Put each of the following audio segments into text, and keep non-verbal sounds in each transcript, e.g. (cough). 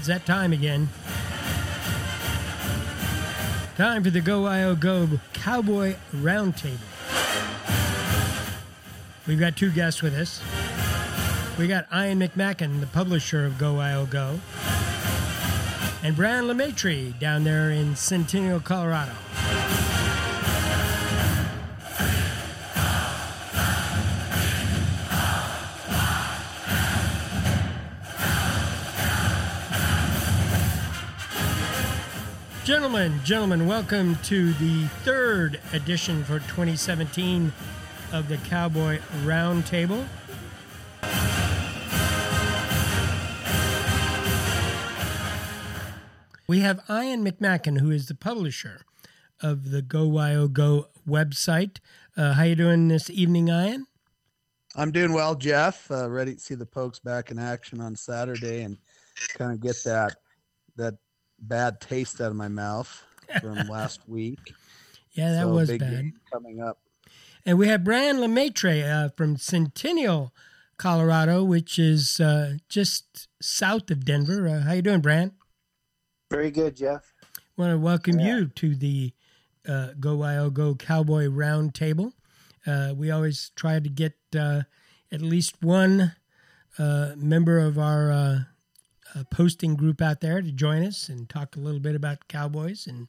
It's that time again. Time for the Go Wyo Go Cowboy Roundtable. We've got two guests with us. We got Ian McMackin, the publisher of Go Wyo Go, and Brand LeMaitre down there in Centennial, Colorado. Gentlemen, gentlemen, welcome to the third edition for 2017 of the Cowboy Roundtable. We have Ian McMackin, who is the publisher of the Go Wyo Go website. Uh, how you doing this evening, Ian? I'm doing well, Jeff. Uh, ready to see the Pokes back in action on Saturday and kind of get that that bad taste out of my mouth from (laughs) last week. Yeah, that So, was big bad. coming up. And we have Brand LeMaitre uh, from Centennial, Colorado, which is uh, just south of Denver. Uh, how you doing, Brand? Very good, Jeff. want to welcome Yeah. you to the uh, Go Wyo Go Cowboy Roundtable. Uh, we always try to get uh, at least one uh, member of our uh, posting group out there to join us and talk a little bit about Cowboys. And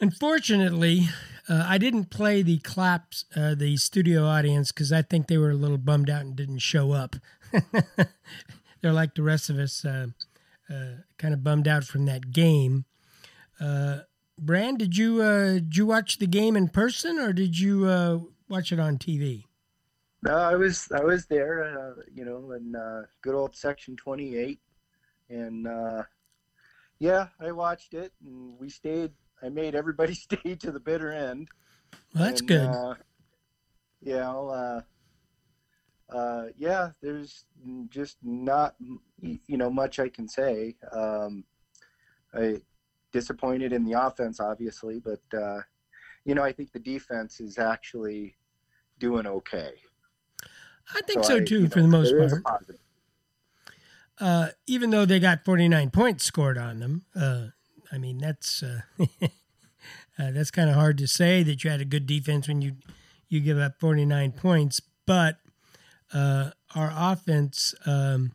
unfortunately, uh, I didn't play the claps, uh, the studio audience, because I think they were a little bummed out and didn't show up. (laughs) They're like the rest of us, uh, uh, kind of bummed out from that game. Uh, Brand, did you did you watch the game in person or did you watch it on TV? No, I was I was there, uh, you know, in uh, good old Section 28, and uh, yeah, I watched it, and we stayed. I made everybody (laughs) stay to the bitter end. Well, that's And, good. Uh, you know, uh, uh, yeah, there's just not, you know, much I can say. Um, I disappointed in the offense, obviously, but uh, you know, I think the defense is actually doing okay. I think so, I- too, you for know, the most there is a part. Uh, even though they got 49 points scored on them, uh, I mean that's uh, (laughs) uh, that's kind of hard to say that you had a good defense when you you give up 49 points. But uh, our offense um,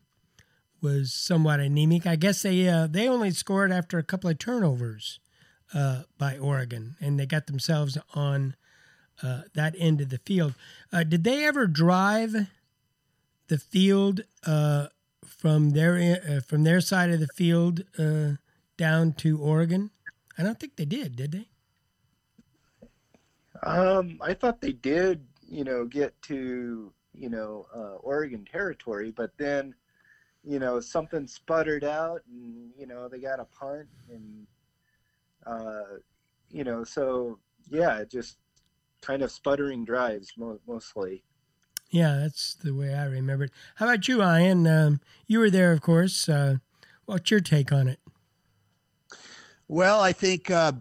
was somewhat anemic. I guess they uh, they only scored after a couple of turnovers uh, by Oregon, and they got themselves on uh, that end of the field. Uh, did they ever drive the field? Uh, from their uh, from their side of the field uh, down to Oregon? I don't think they did, did they? Um, I thought they did, you know, get to, you know, Oregon territory, but then, you know, something sputtered out and, you know, they got a punt and, you know, so yeah, it just kind of sputtering drives mo- mostly. Yeah, that's the way I remember it. How about you, Ian? Um, you were there, of course. Uh, what's your take on it? Well, I think, uh,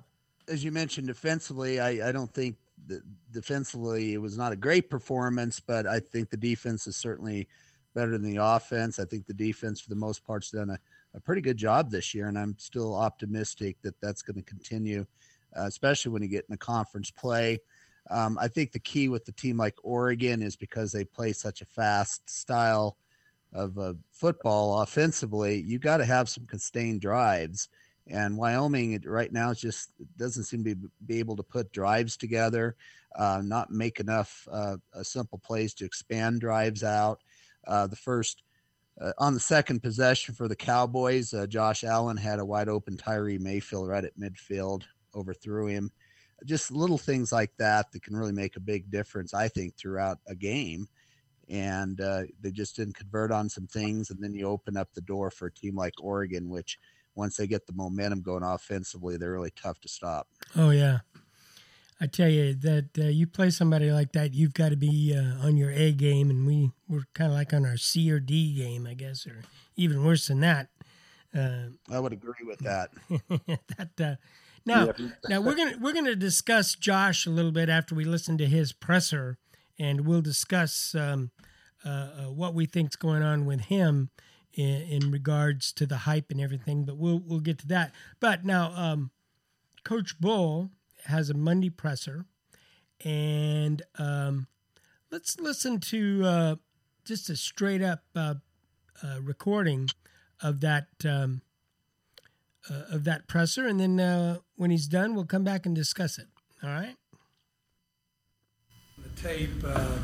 as you mentioned, defensively, I, I don't think that defensively it was not a great performance, but I think the defense is certainly better than the offense. I think the defense, for the most part, has done a, a pretty good job this year, and I'm still optimistic that that's going to continue, uh, especially when you get in the conference play. Um, I think the key with the team like Oregon is because they play such a fast style of uh, football offensively, you got to have some sustained drives. And Wyoming right now just doesn't seem to be, able to put drives together, uh, not make enough uh, uh, simple plays to expand drives out. Uh, the first uh, on the second possession for the Cowboys, Josh Allen had a wide open Tyree Mayfield right at midfield, overthrew him. Just little things like that that can really make a big difference, I think, throughout a game. And uh, they just didn't convert on some things, and then you open up the door for a team like Oregon, which once they get the momentum going offensively, they're really tough to stop. Oh yeah, I tell you that uh, you play somebody like that, you've got to be uh, on your A game, and we we're kind of like on our C or D game, I guess, or even worse than that. Uh, I would agree with that. (laughs) that uh, now Yeah. now we're gonna we're gonna discuss Josh a little bit after we listen to his presser, and we'll discuss um, uh, uh, what we think's going on with him in, in regards to the hype and everything. But we'll we'll get to that. But now, um, Coach Bohl has a Monday presser, and um, let's listen to uh, just a straight up uh, uh, recording of that um, uh, of that presser, and then uh, when he's done, we'll come back and discuss it. All right. The tape. Uh,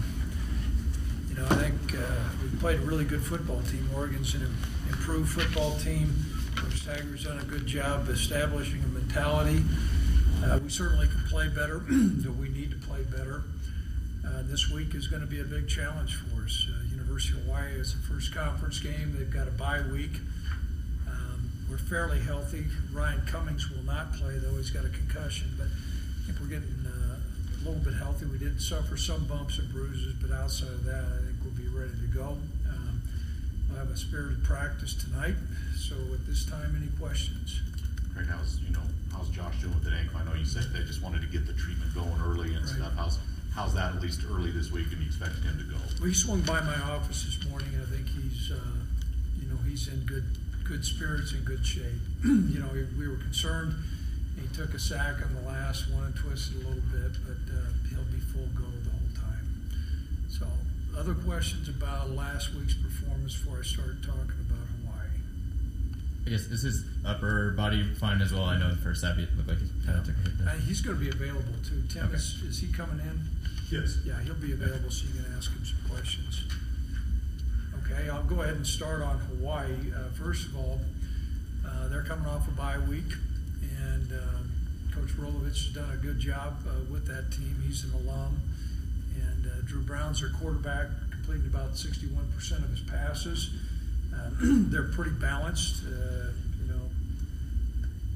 you know, I think uh, we played a really good football team. Oregon's an improved football team. Coach Taggart's done a good job establishing a mentality. Uh, we certainly can play better, (clears throat) but we need to play better. Uh, this week is going to be a big challenge for us. University of Hawaii is the first conference game. They've got a bye week. We're fairly healthy. Ryan Cummings will not play, though he's got a concussion. But I think we're getting uh, a little bit healthy. We did suffer some bumps and bruises, but outside of that, I think we'll be ready to go. Um, we'll have a spirited practice tonight. So at this time, any questions? Right now, you know, how's Josh doing with that ankle? I know you said they just wanted to get the treatment going early and Right. stuff. How's how's that at least early this week? And you expect him to go? Well, he swung by my office this morning, and I think he's, uh, you know, he's in good, good spirits and good shape. (clears throat) you know, we- we were concerned. He took a sack on the last one and twisted a little bit, but uh, he'll be full go the whole time. So, other questions about last week's performance before I start talking about Hawaii? I guess is his upper body fine as well? I know the first half it looked like he kind of took a hit Uh, he's going to be available too. Tim, Okay. is, is he coming in? Yes. Yeah, he'll be available so you can ask him some questions. Okay, I'll go ahead and start on Hawaii. Uh, first of all, uh, they're coming off a bye week, and um, Coach Rolovich has done a good job uh, with that team. He's an alum, and uh, Dru Brown's their quarterback, completing about 61% of his passes. Uh, (clears throat) they're pretty balanced, uh, you know,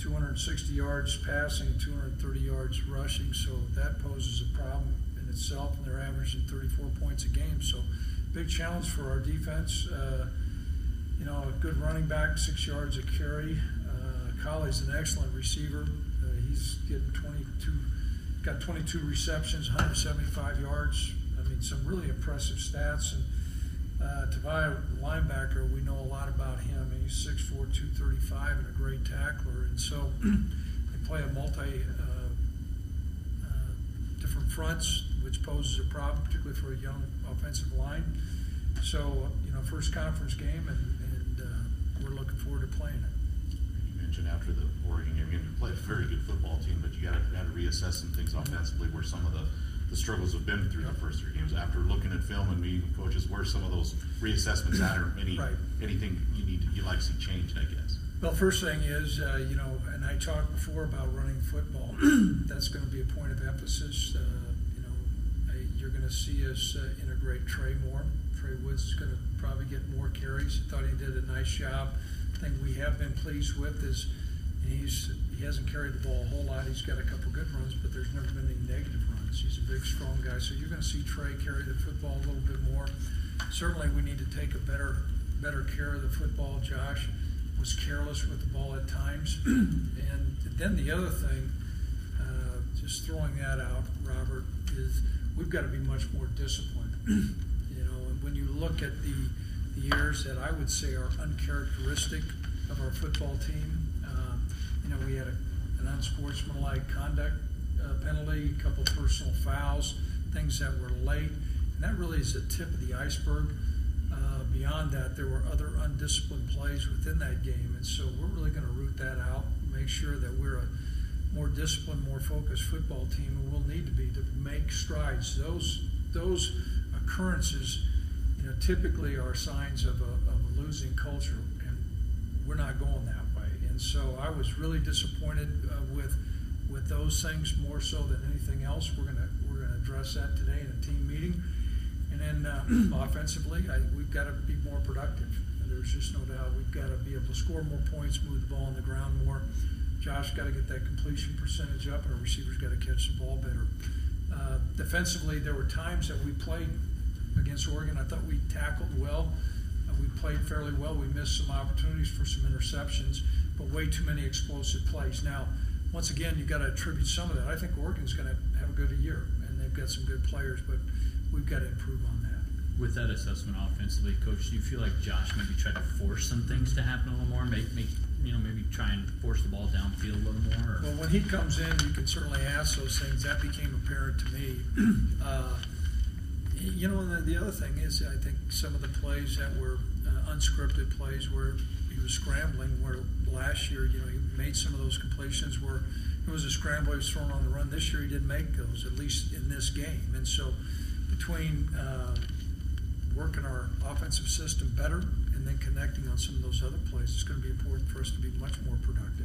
260 yards passing, 230 yards rushing, so that poses a problem in itself, and they're averaging 34 points a game. So, big challenge for our defense. Uh, you know, a good running back, six yards a carry. Uh, Collie's an excellent receiver. Uh, he's getting 22, got 22 receptions, 175 yards. I mean, some really impressive stats. And uh, Tavai, linebacker, we know a lot about him. He's 6'4", 235, and a great tackler. And so (clears throat) they play a multi uh, uh, different fronts, which poses a problem, particularly for a young offensive line. So, you know, first conference game, and, and uh, we're looking forward to playing it. You mentioned after the Oregon game, you played a very good football team, but you got to to reassess some things offensively where some of the, the struggles have been through the first three games. After looking at film and meeting with coaches, where some of those reassessments at, or any Right. anything you need you like to see changed, I guess. Well, first thing is, uh, you know, and I talked before about running football. (clears throat) That's going to be a point of emphasis. Uh, you know, I, you're going to see us uh, integrate Trey more. Trey Woods is going to probably get more carries. I thought he did a nice job. thing we have been pleased with is he's he hasn't carried the ball a whole lot. He's got a couple good runs, but there's never been any negative runs. He's a big, strong guy. So you're going to see Trey carry the football a little bit more. Certainly, we need to take a better better care of the football. Josh was careless with the ball at times, (clears throat) and then the other thing, uh, just throwing that out, Robert, is we've got to be much more disciplined. (clears throat) you know, and when you look at the the years that I would say are uncharacteristic of our football team, um, you know, we had a, an unsportsmanlike conduct uh, penalty, a couple personal fouls, things that were late, and that really is the tip of the iceberg. Uh, beyond that, there were other undisciplined plays within that game, and so we're really going to root that out, make sure that we're a more disciplined, more focused football team, and we'll need to be to make strides. Those those occurrences, you know, typically are signs of a, of a losing culture, and we're not going that way. And so I was really disappointed uh, with with those things more so than anything else. We're gonna we're gonna address that today in a team meeting. And then uh, (clears throat) offensively, I, we've got to be more productive. There's just no doubt we've got to be able to score more points, move the ball on the ground more. Josh got to get that completion percentage up, and our receivers got to catch the ball better. Uh, defensively, there were times that we played against Oregon. I thought we tackled well. Uh, we played fairly well. We missed some opportunities for some interceptions, but way too many explosive plays. Now, once again, you got to attribute some of that. I think Oregon's going to have a good year, and they've got some good players, but we've got to improve on that. with that assessment offensively, coach, do you feel like Josh maybe tried to force some things to happen a little more, make make you know maybe try and force the ball downfield a little more? Or? Well, when he comes in, you can certainly ask those things. That became apparent to me. (clears throat) Uh, you know, the, the other thing is, I think some of the plays that were uh, unscripted plays where he was scrambling, where last year, you know, he made some of those completions where it was a scramble, he was thrown on the run. This year, he didn't make those, at least in this game. And so, between uh, working our offensive system better and then connecting on some of those other plays, it's going to be important for us to be much more productive.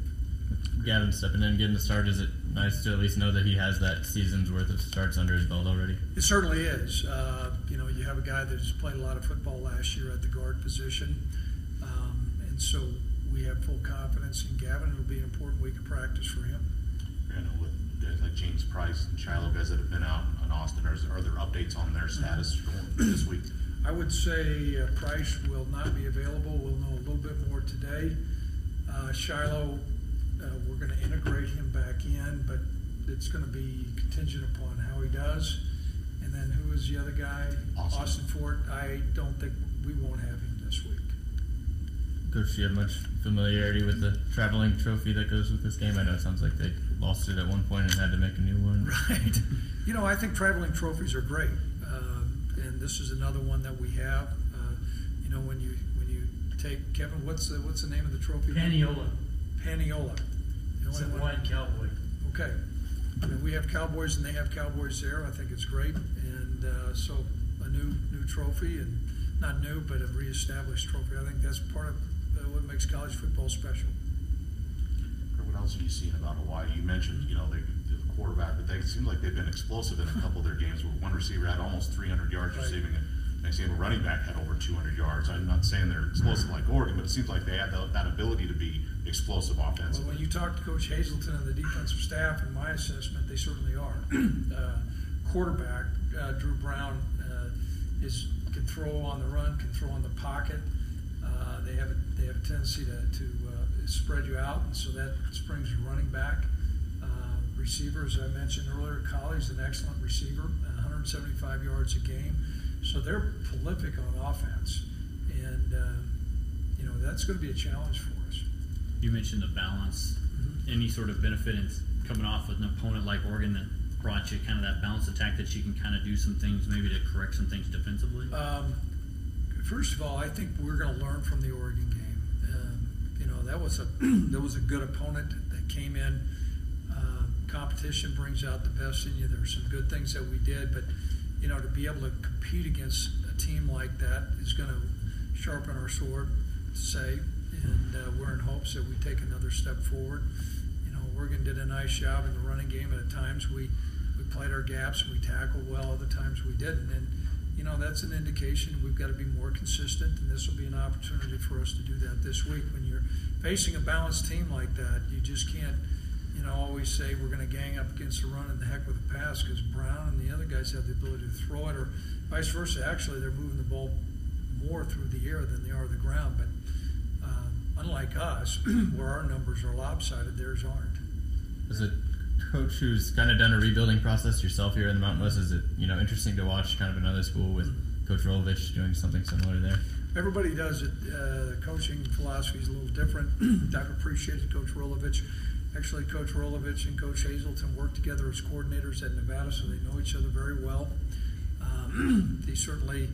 Gavin stepping in, getting the start. Is it nice to at least know that he has that season's worth of starts under his belt already? It certainly is. Uh, you know, you have a guy that's played a lot of football last year at the guard position, um, and so we have full confidence in Gavin. It'll be an important week of practice for him. I know with guys like James Price and Shiloh, guys that have been out in Austin, are, are there updates on their status going this week? I would say uh, Price will not be available. We'll know a little bit more today. Uh, Shiloh, uh, we're going to integrate him back in, but it's going to be contingent upon how he does. And then who is the other guy? Austin. Fort. I don't think we won't have him this week. Coach, do you have much familiarity with the traveling trophy that goes with this game? I know it sounds like they lost it at one point and had to make a new one. Right. You know, I think traveling trophies are great, and this is another one that we have. Uh, you know, when you when you take Kevin, what's the what's the name of the trophy? Paniolo. Paniolo. It's a only white cowboy. Okay. I mean, we have Cowboys and they have Cowboys there. I think it's great, and uh, so a new new trophy and not new, but a reestablished trophy. I think that's part of uh, what makes college football special. What else have you seen about Hawaii? You mentioned, you know, they, the quarterback, but they seem like they've been explosive in a couple of their games where one receiver had almost 300 yards Right. receiving and next game a running back had over 200 yards. I'm not saying they're explosive like Oregon, but it seems like they have that, that ability to be explosive Well, when you talk to Coach Hazelton and the defensive staff, in my assessment, they certainly are. (clears throat) uh, quarterback uh, Dru Brown uh, is can throw on the run, can throw in the pocket. Uh, they have a, they have a tendency to, to uh, spread you out, and so that springs you running back. Receiver, as I mentioned earlier, Collie's an excellent receiver, 175 yards a game. So they're prolific on offense, and uh, you know that's going to be a challenge for us. You mentioned the balance. Any sort of benefit in coming off with an opponent like Oregon that brought you kind of that balanced attack that you can kind of do some things, maybe to correct some things defensively? Um, first of all, I think we're going to learn from the Oregon game. Um, you know, that was a (clears throat) that was a good opponent that came in. Competition brings out the best in you. There were some good things that we did, but you know, to be able to compete against a team like that is going to sharpen our sword, say, and uh, we're in hopes that we take another step forward. You know, Oregon did a nice job in the running game. At times, we we played our gaps and we tackled well. Other times, we didn't, and you know that's an indication we've got to be more consistent. And this will be an opportunity for us to do that this week. When you're facing a balanced team like that, you just can't you know, always say we're going to gang up against the run and the heck with the pass because Brown and the other guys have the ability to throw it, or vice versa. Actually, they're moving the ball more through the air than they are the ground. But uh, unlike us, (clears throat) where our numbers are lopsided, theirs aren't. As a coach who's kind of done a rebuilding process yourself here in the Mountain West, is it you know interesting to watch kind of another school with Coach Rolovich doing something similar there? Everybody does it. Uh, the coaching philosophy is a little different. (clears throat) I've appreciated Coach Rolovich. Actually, Coach Rolovich and Coach Hazelton work together as coordinators at Nevada, so they know each other very well. Um, (clears throat) he certainly,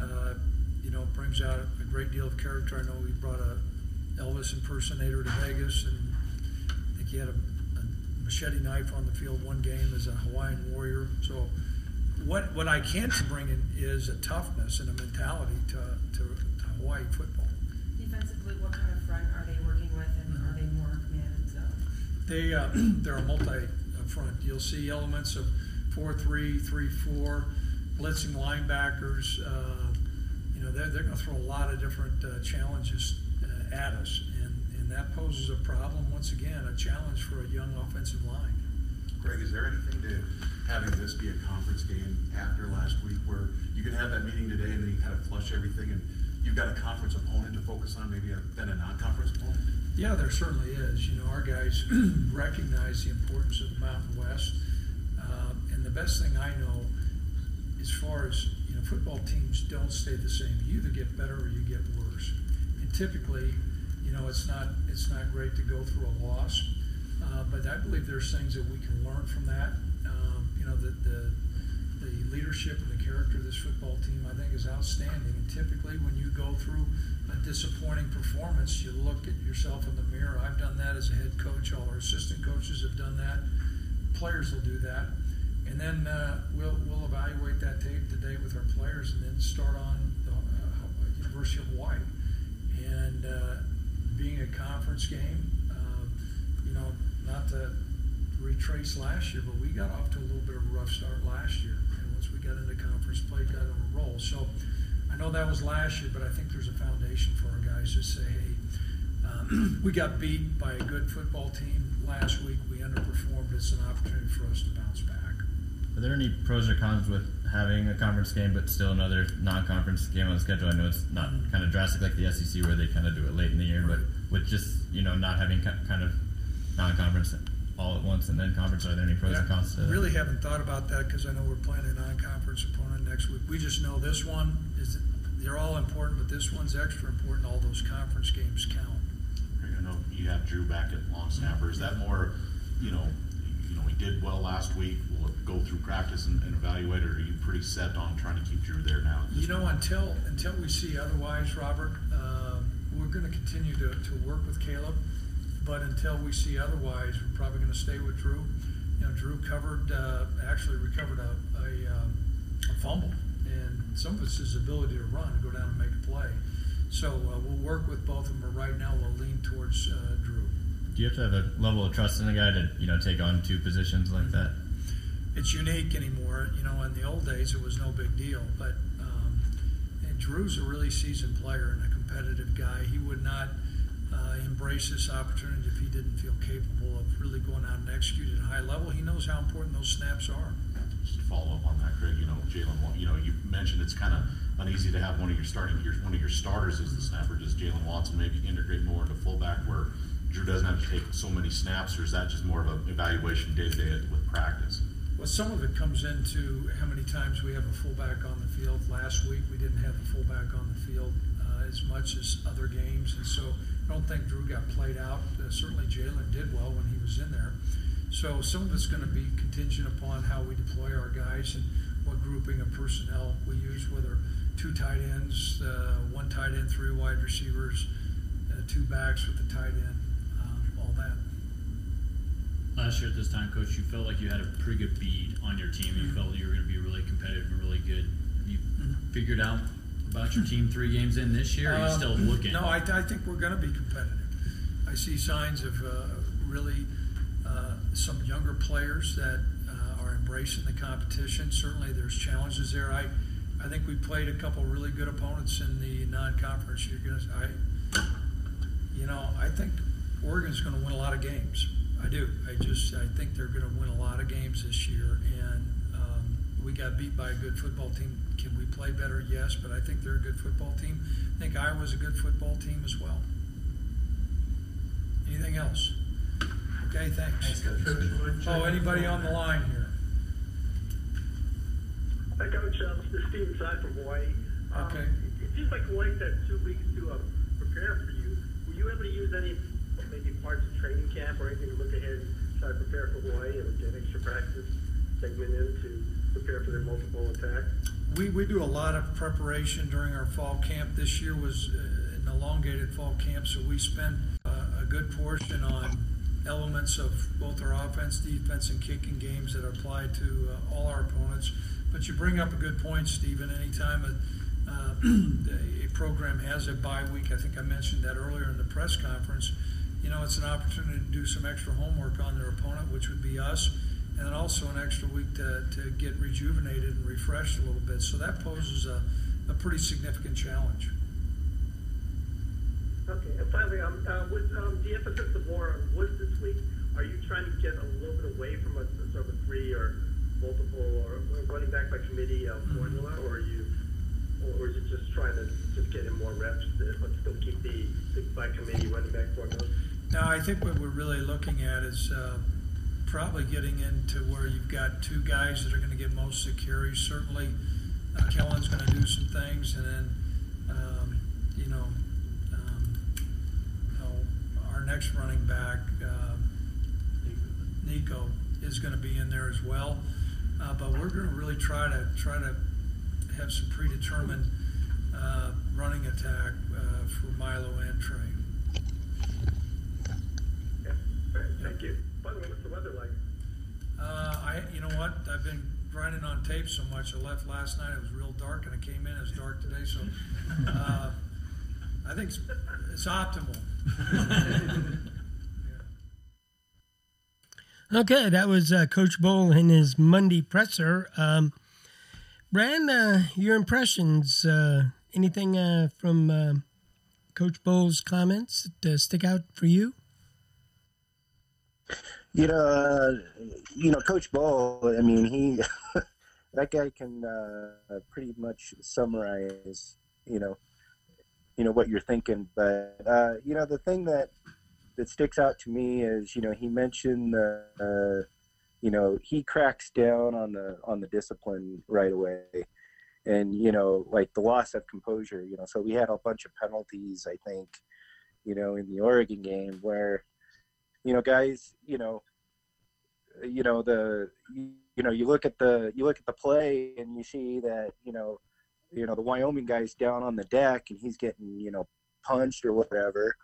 uh, you know, brings out a great deal of character. I know he brought a Elvis impersonator to Vegas, and I think he had a, a machete knife on the field one game as a Hawaiian warrior. So, what what I can bring in is a toughness and a mentality to, to, to Hawaii football. Defensively, what kind of front are They uh, (clears throat) they're a multi front. You'll see elements of four three, three four, blitzing linebackers. Uh, you know they're, they're going to throw a lot of different uh, challenges uh, at us, and and that poses a problem once again, a challenge for a young offensive line. Craig, is there anything to having this be a conference game after last week where you can have that meeting today and then you kind of flush everything and you've got a conference opponent to focus on, maybe a, then a non-conference opponent? Yeah, there certainly is. You know, our guys (clears throat) recognize the importance of the Mountain West, um, and the best thing I know, as far as you know, football teams don't stay the same. You either get better or you get worse. And typically, you know, it's not it's not great to go through a loss, uh, but I believe there's things that we can learn from that. Um, you know, the, the the leadership and the character of this football team, I think, is outstanding. And typically, when you go through a disappointing performance, you look at yourself in the mirror. I've done that as a head coach. All our assistant coaches have done that. Players will do that, and then uh, we'll we'll evaluate that tape today with our players, and then start on the uh, University of Hawaii. And uh, being a conference game, uh, you know, not to retrace last year, but we got off to a little bit of a rough start last year. And once we got into conference play, got on a roll. So I know that was last year, but I think there's a foundation for our guys to say, hey, um, (clears throat) we got beat by a good football team last week. We underperformed. It's an opportunity for us to bounce back. Are there any pros or cons with having a conference game but still another non-conference game on the schedule? I know it's not kind of drastic like the SEC where they kind of do it late in the year, but with just you know not having kind of non-conference all at once and then conference, are there any pros and cons to really haven't thought about that because I know we're playing a non-conference opponent next week. We just know this one they're all important, but this one's extra important. All those conference games count. I know you have Drew back at long snapper. Is that more, you know, you know, he did well last week. We'll go through practice and, and evaluate, or are you pretty set on trying to keep Drew there now? You know, point? until until we see otherwise, Robert, um, we're going to continue to, to work with Caleb. But until we see otherwise, we're probably going to stay with Drew. You know, Drew covered, uh, actually recovered a, a, um, a fumble, some of it's his ability to run, go down and make a play. So uh, we'll work with both of them. But right now, we'll lean towards uh, Drew. Do you have to have a level of trust in a guy to you know take on two positions like that? it's unique anymore. You know, in the old days, it was no big deal. But um, and Drew's a really seasoned player and a competitive guy. He would not uh, embrace this opportunity if he didn't feel capable of really going out and executing at a high level. He knows how important those snaps are. Just to follow up on that, Craig, you know, Jalen, you know, you mentioned it's kind of uneasy to have one of your starting, your, one of your starters as the snapper. Does Jalen Watson maybe integrate more into fullback where Drew doesn't have to take so many snaps, or is that just more of an evaluation day to day with practice? Well, some of it comes into how many times we have a fullback on the field. Last week, we didn't have a fullback on the field uh, as much as other games, and so I don't think Drew got played out. Uh, certainly, Jalen did well when he was in there. So some of it's going to be contingent upon how we deploy our guys and what grouping of personnel we use, whether two tight ends, uh, one tight end, three wide receivers, uh, two backs with the tight end, um, all that. Last year at this time, Coach, you felt like you had a pretty good bead on your team. You felt you were going to be really competitive and really good. Have you figured out about your team three games in this year? Or are you Uh, still looking? No, I, I think we're going to be competitive. I see signs of uh, really uh, some younger players that uh, are embracing the competition. Certainly, there's challenges there. I, I think we played a couple really good opponents in the non-conference. You're to, I, you know, I think Oregon's going to win a lot of games. I do. I just, I think they're going to win a lot of games this year. And um, we got beat by a good football team. Can we play better? Yes, but I think they're a good football team. I think Iowa's a good football team as well. Anything else? Okay, thanks. Oh, anybody on the line here? Hi, Coach. Um, this is Stephen Tsai from Hawaii. Um, Okay. It seems like Hawaii's had two weeks to uh, prepare for you. Were you able to use any maybe parts of training camp or anything to look ahead and try to prepare for Hawaii and get extra practice segment in to prepare for their multiple attack? We, we do a lot of preparation during our fall camp. This year was uh, an elongated fall camp, so we spent uh, a good portion on elements of both our offense, defense, and kicking games that apply to uh, all our opponents. But you bring up a good point, Stephen. Anytime a, uh, (clears throat) a program has a bye week, I think I mentioned that earlier in the press conference, you know, it's an opportunity to do some extra homework on their opponent, which would be us, and also an extra week to, to get rejuvenated and refreshed a little bit. So that poses a, a pretty significant challenge. Okay, and finally, um, uh, with um, the emphasis of more on Woods this week, are you trying to get a little bit away from a, sort of a three or multiple or running back by committee uh, formula, or are you, or is it just trying to just get in more reps but still keep the, the by committee running back formula? Now, I think what we're really looking at is uh, probably getting into where you've got two guys that are going to get most carries. Certainly, uh, Kellen's going to do some things, and then um, you know, um, you know, our next running back, uh, Nico, is going to be in there as well. Uh, but we're going to really try to try to have some predetermined uh, running attack uh, for Milo and Trey. Yeah, great, thank you. By the way, what's the weather like? Uh, I, you know what? I've been grinding on tape so much. I left last night. It was real dark, and I came in. It was dark today, so (laughs) uh, I think it's, it's optimal. (laughs) Okay, that was uh, Coach Bohl in his Monday presser. Um, Brand, uh, your impressions? Uh, anything uh, from uh, Coach Bohl's comments that uh, stick out for you? You know, you know, Coach Bohl. I mean, he (laughs) that guy can pretty much summarize, you know, you know what you're thinking. But you know, the thing that that sticks out to me is, you know, he mentioned the, uh, you know, he cracks down on the on the discipline right away, and you know, like the loss of composure. You know, so we had a bunch of penalties. I think, you know, in the Oregon game where you know, guys, you know, you know the you, know you look at the you look at the play and you see that you know you know the Wyoming guy's down on the deck and he's getting you know punched or whatever,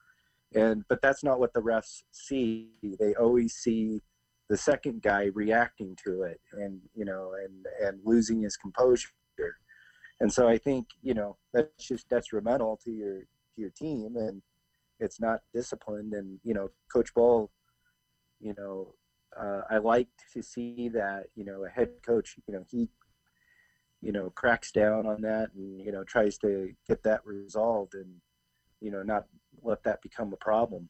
and but that's not what the refs see. They always see the second guy reacting to it and you know and and losing his composure. And so I think you know that's just detrimental to your to your team and it's not disciplined. And you know, Coach Bohl, you know, uh, I like to see that you know a head coach, you know, he, you know, cracks down on that and you know tries to get that resolved and you know not let that become a problem.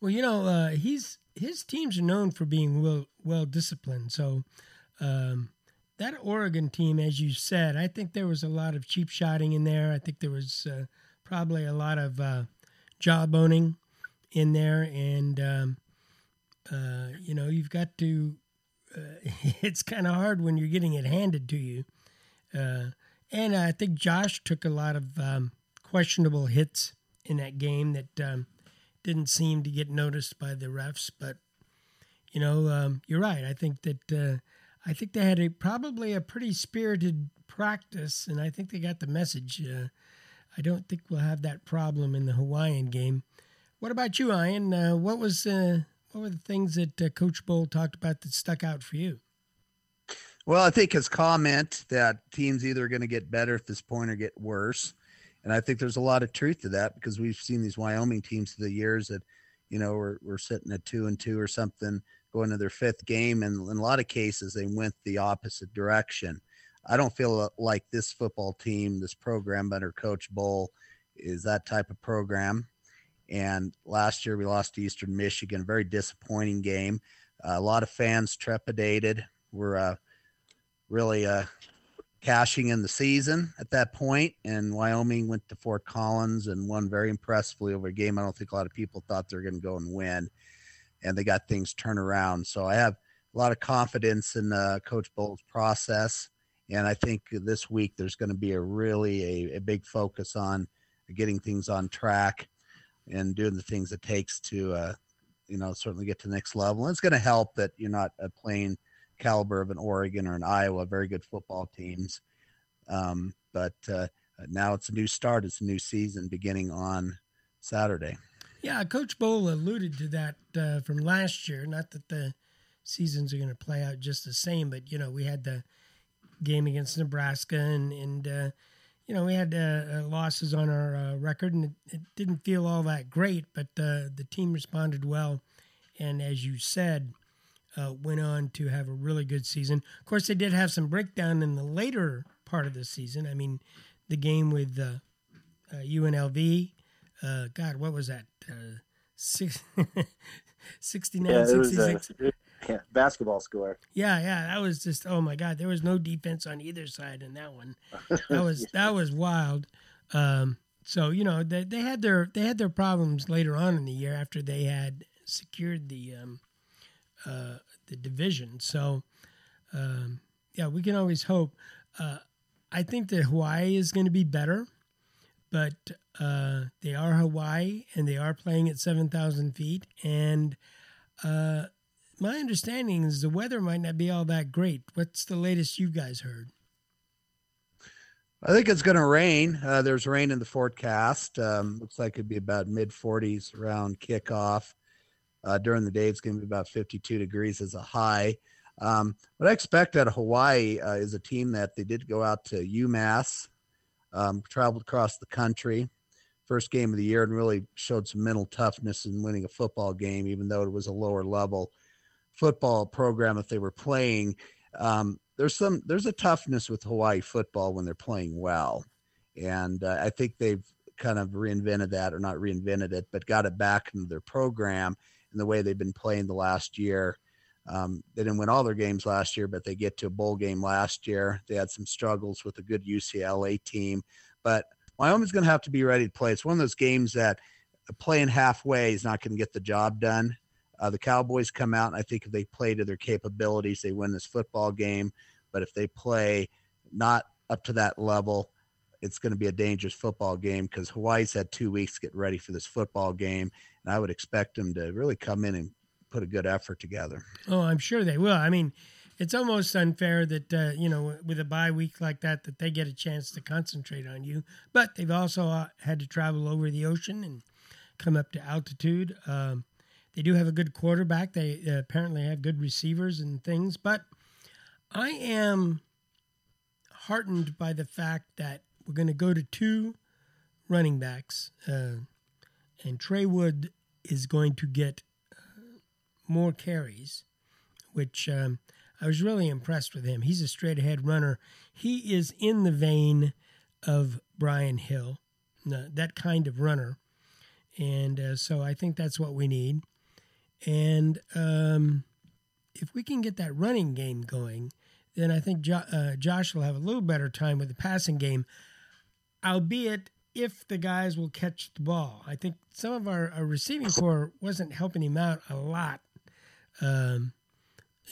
Well, you know, uh, he's his teams are known for being well well disciplined. So um, that Oregon team, as you said, I think there was a lot of cheap shotting in there. I think there was uh, probably a lot of uh, jawboning in there, and um, uh, you know you've got to. Uh, (laughs) it's kind of hard when you're getting it handed to you, uh, and I think Josh took a lot of um, questionable hits in that game that um, didn't seem to get noticed by the refs. But you know, um, you're right. I think that uh, I think they had a probably a pretty spirited practice, and I think they got the message. Uh, I don't think we'll have that problem in the Hawaiian game. What about you, Ian? Uh, what was uh, what were the things that uh, Coach Bohl talked about that stuck out for you? Well, I think his comment that teams either going to get better at this point or get worse. And I think there's a lot of truth to that because we've seen these Wyoming teams through the years that, you know, we're, we're sitting at two and two or something going to their fifth game. And in a lot of cases, they went the opposite direction. I don't feel like this football team, this program under Coach Bohl, is that type of program. And last year we lost to Eastern Michigan, a very disappointing game. Uh, a lot of fans trepidated. We're uh, really uh, cashing in the season at that point, and Wyoming went to Fort Collins and won very impressively over a game. I don't think a lot of people thought they were going to go and win, and they got things turned around. So I have a lot of confidence in uh, Coach Bohl's process. And I think this week there's going to be a really a, a, big focus on getting things on track and doing the things it takes to, uh, you know, certainly get to the next level. And it's going to help that you're not uh, playing caliber of an Oregon or an Iowa, very good football teams. Um, but uh, now it's a new start. It's a new season beginning on Saturday. Yeah, Coach Bohl alluded to that uh, from last year. Not that the seasons are going to play out just the same, but you know, we had the game against Nebraska, and and uh, you know we had uh, losses on our uh, record, and it, it, didn't feel all that great. But uh, the team responded well, and as you said, uh, went on to have a really good season. Of course, they did have some breakdown in the later part of the season. I mean, the game with UNLV. Uh, God, what was that? Six, (laughs) 69, yeah, 66. A, yeah, basketball score. Yeah, yeah, that was just oh my god. There was no defense on either side in that one. (laughs) That was that was wild. Um, so you know they they had their they had their problems later on in the year after they had secured the um, uh, the division. So um, yeah, we can always hope. Uh, I think that Hawaii is going to be better, but uh, they are Hawaii and they are playing at 7,000 feet. And uh, my understanding is the weather might not be all that great. What's the latest you guys heard? I think it's going to rain. Uh, there's rain in the forecast. Um, looks like it'd be about mid 40s around kickoff. Uh, during the day, it's going to be about 52 degrees as a high. Um, what I expect of Hawaii uh, is a team that they did go out to UMass, um, traveled across the country, first game of the year, and really showed some mental toughness in winning a football game, even though it was a lower level football program that they were playing. Um, there's some there's a toughness with Hawaii football when they're playing well, and uh, I think they've kind of reinvented that, or not reinvented it, but got it back into their program and the way they've been playing the last year. Um, they didn't win all their games last year, but they get to a bowl game last year. They had some struggles with a good UCLA team, but Wyoming's going to have to be ready to play. It's one of those games that playing halfway is not going to get the job done. Uh, the Cowboys come out, and I think if they play to their capabilities, they win this football game. But if they play not up to that level, it's going to be a dangerous football game because Hawaii's had two weeks to get ready for this football game, and I would expect them to really come in and put a good effort together. Oh, I'm sure they will. I mean, it's almost unfair that uh, you know with a bye week like that that they get a chance to concentrate on you, but they've also uh, had to travel over the ocean and come up to altitude. Um, they do have a good quarterback. They uh, apparently have good receivers and things, but I am heartened by the fact that we're going to go to two running backs, uh, and Trey Wood is going to get uh, more carries, which um, I was really impressed with him. He's a straight ahead runner. He is in the vein of Brian Hill, that kind of runner. And uh, so I think that's what we need. And um, if we can get that running game going, then I think jo- uh, Josh will have a little better time with the passing game, albeit if the guys will catch the ball. I think some of our, our receiving core wasn't helping him out a lot um,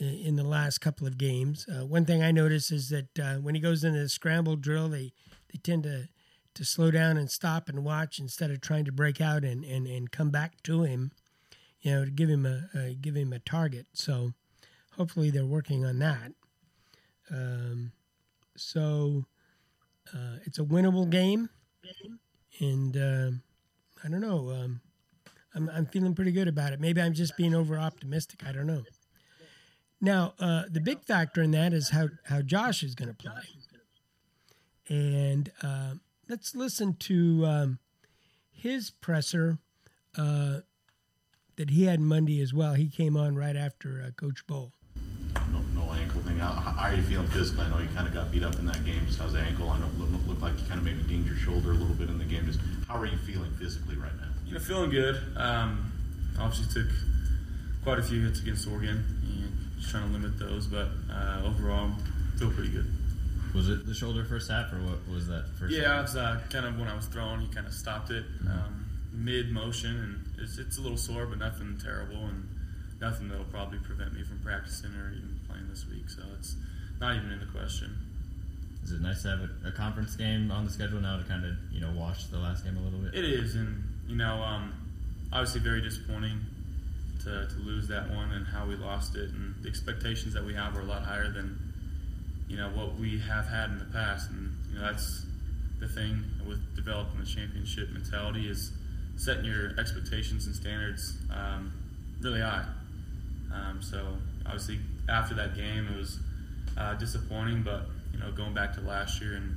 in the last couple of games. Uh, one thing I noticed is that uh, when he goes into the scramble drill, they, they tend to, to slow down and stop and watch instead of trying to break out and, and, and come back to him, you know, to give him a, give him a target. So hopefully they're working on that. Um, so uh, it's a winnable game, and uh, I don't know. Um, I'm I'm feeling pretty good about it. Maybe I'm just being over optimistic. I don't know. Now uh, the big factor in that is how how Josh is going to play, and uh, let's listen to um, his presser uh, that he had Monday as well. He came on right after uh, Coach Bohl no. How, how are you feeling physically? I know you kind of got beat up in that game. Just how's the ankle? I know it looked, looked like you kind of maybe dinged your shoulder a little bit in the game. Just how are you feeling physically right now? You know, feeling good. Um, obviously took quite a few hits against Oregon and just trying to limit those, but uh, overall, feel pretty good. Was it the shoulder first half, or what was that first? Yeah, half? it was uh, kind of when I was throwing, he kind of stopped it Mm-hmm. um, mid motion, and it's, it's a little sore, but nothing terrible, and nothing that'll probably prevent me from practicing or even this week. So it's not even in the question. Is it nice to have a, a conference game on the schedule now to kind of you know watch the last game a little bit? It is, and you know, um, obviously very disappointing to, to lose that one and how we lost it, and the expectations that we have are a lot higher than you know what we have had in the past, and you know that's the thing with developing the championship mentality is setting your expectations and standards um, really high. Um, so obviously after that game, it was uh, disappointing, but you know going back to last year and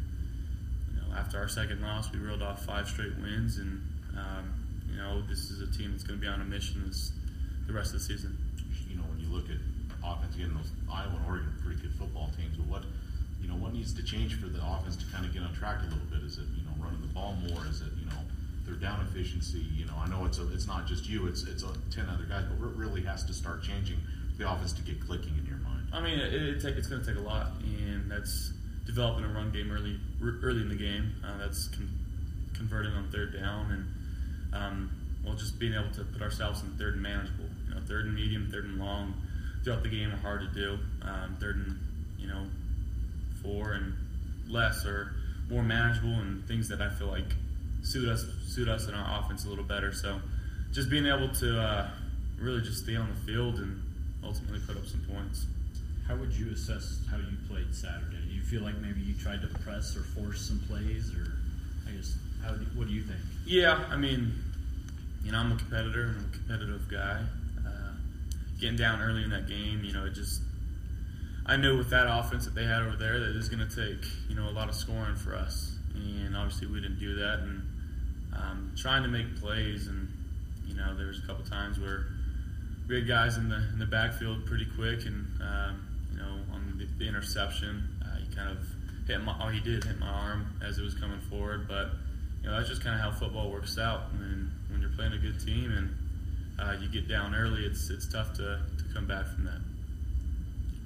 you know after our second loss, we reeled off five straight wins, and um, you know this is a team that's going to be on a mission this, the rest of the season. You know, when you look at offense, again, those Iowa and Oregon pretty good football teams. But what, you know, what needs to change for the offense to kind of get on track a little bit? Is it you know running the ball more? Is it you know their down efficiency? You know, I know it's a, it's not just you; it's it's a, ten other guys, but it really has to start changing the offense to get clicking in your mind. I mean, it, it take, it's going to take a lot, and that's developing a run game early early in the game. Uh, that's con- converting on third down, and um, well, just being able to put ourselves in third and manageable. You know, third and medium, third and long throughout the game are hard to do. Um, third and you know four and less are more manageable and things that I feel like suit us suit us in our offense a little better. So just being able to uh, really just stay on the field and ultimately put up some points. How would you assess how you played Saturday? Do you feel like maybe you tried to press or force some plays, or I guess how? Do, what do you think? Yeah, I mean, you know, I'm a competitor. I'm a competitive guy. Uh, getting down early in that game, you know, it just I knew with that offense that they had over there that it was going to take you know a lot of scoring for us, and obviously we didn't do that. And um, trying to make plays, and you know, there was a couple times where we had guys in the in the backfield pretty quick, and um, you know, on the, the interception, uh, he kind of hit my oh he did hit my arm as it was coming forward, but you know that's just kind of how football works out. When when you're playing a good team and uh, you get down early, it's it's tough to, to come back from that.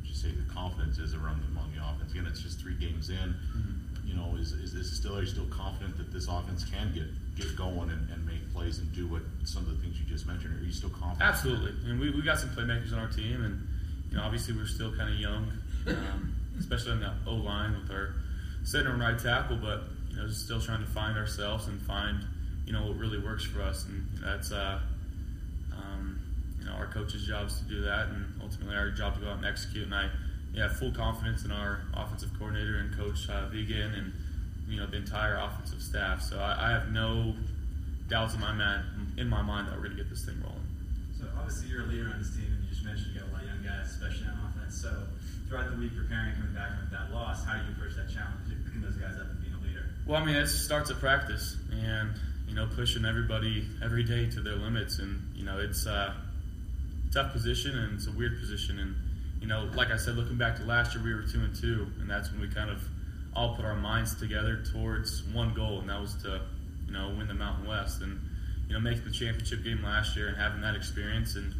Would you say the confidence is around among the offense? Again, it's just three games in. Mm-hmm. You know, is, is this still are you still confident that this offense can get get going and, and plays and do what some of the things you just mentioned? Are you still confident? Absolutely, and we we got some playmakers on our team, and you know obviously we're still kind of young, um, (laughs) especially on the O line with our center and right tackle, but you know just still trying to find ourselves and find you know what really works for us, and that's uh, um, you know our coach's job is to do that, and ultimately our job to go out and execute. And I yeah have full confidence in our offensive coordinator and coach uh, Vigen and you know the entire offensive staff. So I, I have no doubts in my mind in my mind that we're going to get this thing rolling. So obviously you're a leader on this team, and you just mentioned you got a lot of young guys, especially on offense. So throughout the week, preparing, coming back from that loss, how do you approach that challenge, picking those guys up and being a leader? Well, I mean, it starts at practice, and you know, pushing everybody every day to their limits, and you know, it's a tough position and it's a weird position, and you know, like I said, looking back to last year, we were two and two, and that's when we kind of all put our minds together towards one goal, and that was to you know win the Mountain West, and you know, making the championship game last year and having that experience, and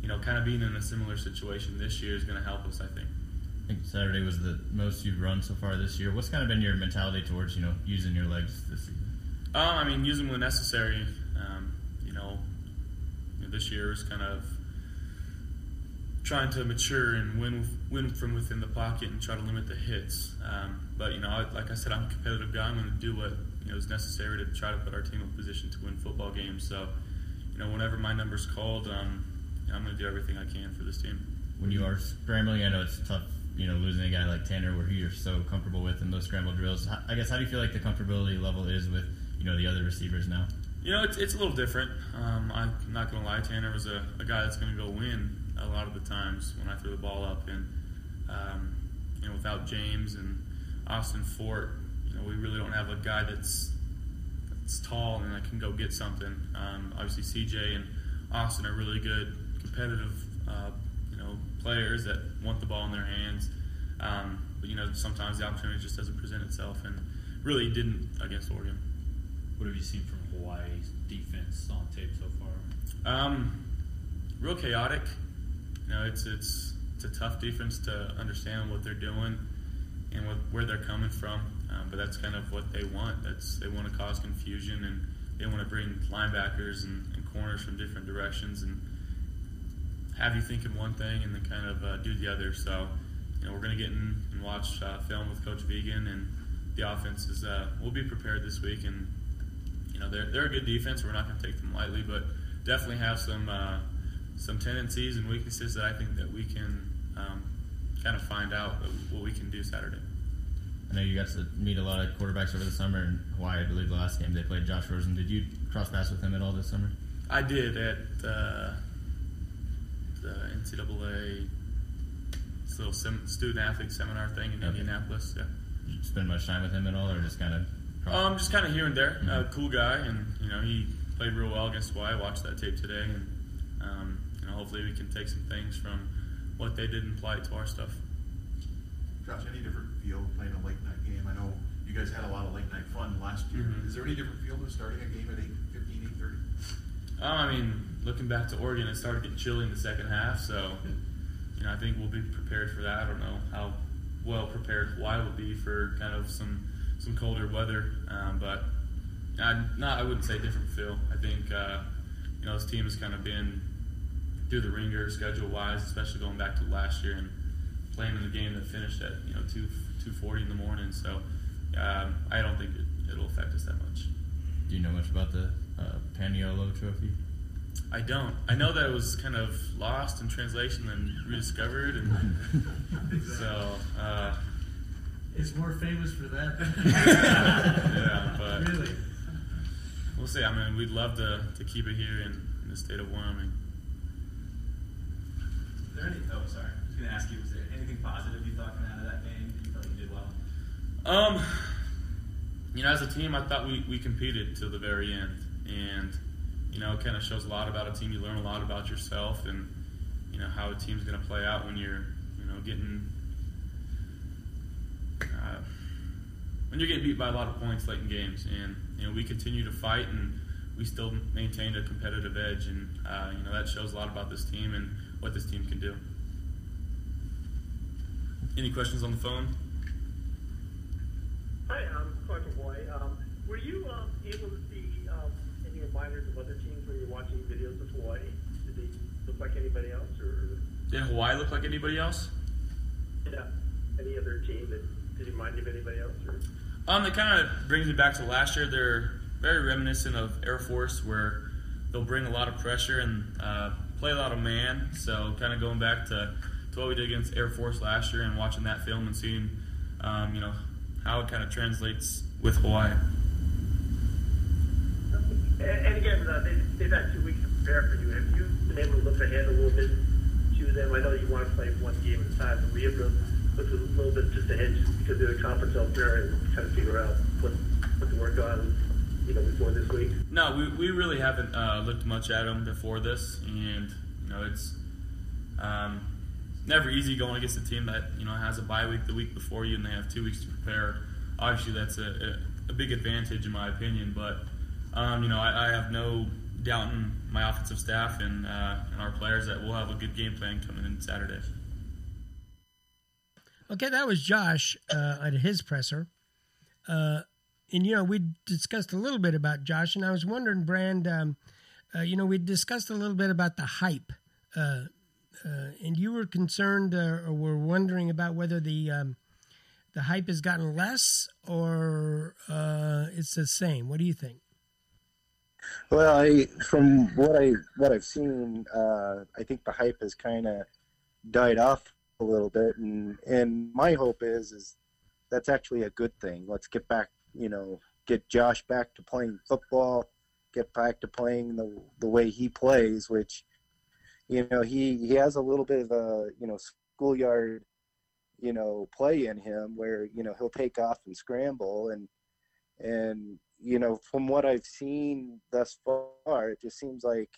you know, kind of being in a similar situation this year is going to help us, I think. I think Saturday was the most you've run so far this year. What's kind of been your mentality towards you know using your legs this season? Um, I mean, use them when necessary. Um, you know, you know, this year is kind of trying to mature and win win from within the pocket and try to limit the hits. Um, but you know, I, like I said, I'm a competitive guy. I'm going to do what you know is necessary to try to put our team in a position to win football games. So, you know, whenever my number's called, um, I'm going to do everything I can for this team. When you are scrambling, I know it's tough. You know, losing a guy like Tanner, where you're so comfortable with in those scramble drills. I guess how do you feel like the comfortability level is with you know the other receivers now? You know, it's, it's a little different. Um, I'm not going to lie, Tanner was a, a guy that's going to go win a lot of the times when I threw the ball up. And, um, you know, without James and Austin Fort, you know, we really don't have a guy that's that's tall and that can go get something. Um, obviously, CJ and Austin are really good, competitive, uh, you know, players that want the ball in their hands. Um, but, you know, sometimes the opportunity just doesn't present itself and really didn't against Oregon. What have you seen from Hawaii's defense on tape so far? Um, real chaotic. You know, it's it's it's a tough defense to understand what they're doing and what, where they're coming from. Um, but that's kind of what they want. That's they want to cause confusion and they want to bring linebackers and, and corners from different directions and have you thinking one thing and then kind of uh, do the other. So, you know, we're going to get in and watch uh, film with Coach Vigen and the offense is. Uh, we'll be prepared this week and you know they're they're a good defense. We're not going to take them lightly, but definitely have some uh, some tendencies and weaknesses that I think that we can um, kind of find out what we can do Saturday. I know you got to meet a lot of quarterbacks over the summer in Hawaii. I believe the last game they played Josh Rosen. Did you cross paths with him at all this summer? I did at uh, the NCAA this little sem- student athlete seminar thing in Okay. Indianapolis. Yeah. Did you spend much time with him at all, or just kind of? Um, just kind of here and there. Uh, Mhm. cool guy, and you know he played real well against Hawaii. I watched that tape today, and um, you know hopefully we can take some things from what they did and apply it to our stuff. Josh, any different feel playing a late night game? I know you guys had a lot of late night fun last year. Mhm. Is there any different feel to starting a game at 8.15, 8.30? Um, I mean, looking back to Oregon, it started getting chilly in the second half, so you know I think we'll be prepared for that. I don't know how well prepared Hawaii will be for kind of some some colder weather, um, but I, not I wouldn't say different feel. I think uh, you know this team has kind of been through the ringer schedule wise, especially going back to last year and playing in the game that finished at you know two two forty in the morning. So um, I don't think it, it'll affect us that much. Do you know much about the uh, Paniolo Trophy? I don't. I know that it was kind of lost in translation and rediscovered, and (laughs) so uh, It's more famous for that. (laughs) yeah. But really. we'll see. I mean, we'd love to, to keep it here in, in the state of Wyoming. Is there any? Oh, sorry. I was going to ask you. Was there anything positive you thought coming Um, you know, as a team, I thought we, we competed till the very end, and you know, it kind of shows a lot about a team. You learn a lot about yourself, and you know how a team's going to play out when you're, you know, getting uh, when you're getting beat by a lot of points late in games. And you know, we continue to fight, and we still maintained a competitive edge, and uh, you know that shows a lot about this team and what this team can do. Any questions on the phone? Hi, I'm Clark Hawaii. Um, were you um, able to see um, any reminders of other teams when you're watching videos of Hawaii? Did they look like anybody else, or Did Hawaii look like anybody else? yeah, any other team that did you of anybody else? Or Um, it kind of brings me back to last year. They're very reminiscent of Air Force, where they'll bring a lot of pressure and uh, play a lot of man. So, kind of going back to, to what we did against Air Force last year and watching that film and seeing, um, you know, how it kind of translates with Hawaii. and, again, uh, they, they've had two weeks to prepare for you. Have you been able to look ahead a little bit to them? I know you want to play one game at a time, but we have to look a little bit just ahead just because of the conference out there and kind of figure out what what to work on, you know, before this week. No, we, we really haven't uh, looked much at them before this, and you know it's um, never easy going against a team that you know has a bye week the week before you, and they have two weeks to prepare. Obviously, that's a, a, a big advantage in my opinion, but um, you know I, I have no doubt in my offensive staff and, uh, and our players that we'll have a good game plan coming in Saturday. Okay, that was Josh uh, at his presser. Uh, and, you know, we discussed a little bit about Josh, and I was wondering, Brand, um, uh, you know, we discussed a little bit about the hype. Uh, and you were concerned uh, or were wondering about whether the um, the hype has gotten less or uh, it's the same. What do you think? Well, I from what I what I've seen, uh, I think the hype has kind of died off a little bit, and and my hope is is that's actually a good thing. Let's get back, you know, get Josh back to playing football, get back to playing the the way he plays, which, you know, he he has a little bit of a you know schoolyard, you know, play in him where you know he'll take off and scramble and and you know from what I've seen thus far, it just seems like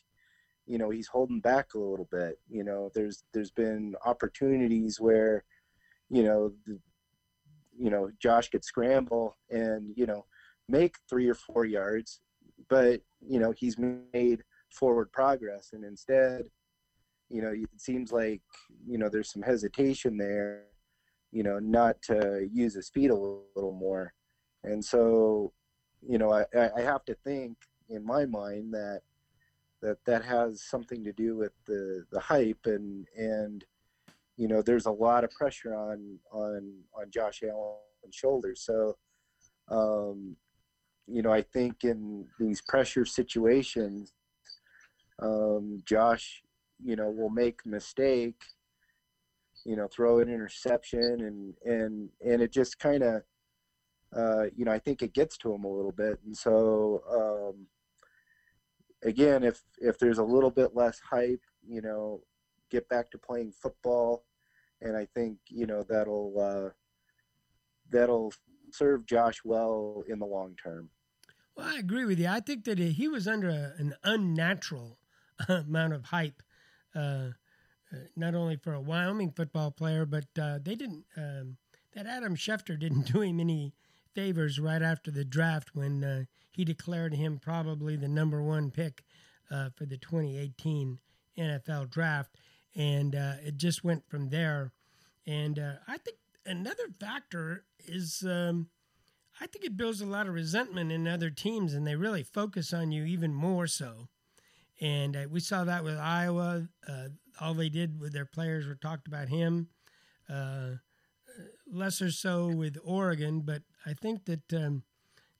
you know he's holding back a little bit. You know, there's there's been opportunities where you know the, you know Josh could scramble and you know make three or four yards, but you know he's made forward progress, and instead, you know it seems like you know there's some hesitation there, you know, not to use his feet a little more, and so you know I, I have to think in my mind that that that has something to do with the the hype and and you know there's a lot of pressure on on on Josh Allen's shoulders. So um you know I think in these pressure situations um Josh you know will make mistake you know throw an interception and and and it just kind of uh, you know, I think it gets to him a little bit. And so, um, again, if if there's a little bit less hype, you know, get back to playing football, and I think you know that'll uh, that'll serve Josh well in the long term. Well, I agree with you. I think that he was under a, an unnatural (laughs) amount of hype, uh, not only for a Wyoming football player, but uh, they didn't. Um, that Adam Schefter didn't (laughs) do him any favors right after the draft when uh, he declared him probably the number one pick uh, for the 2018 NFL draft. And uh, it just went from there. And uh, I think another factor is um, I think it builds a lot of resentment in other teams, and they really focus on you even more so. And uh, we saw that with Iowa. Uh, all they did with their players were talked about him lesser so with Oregon, but I think that um,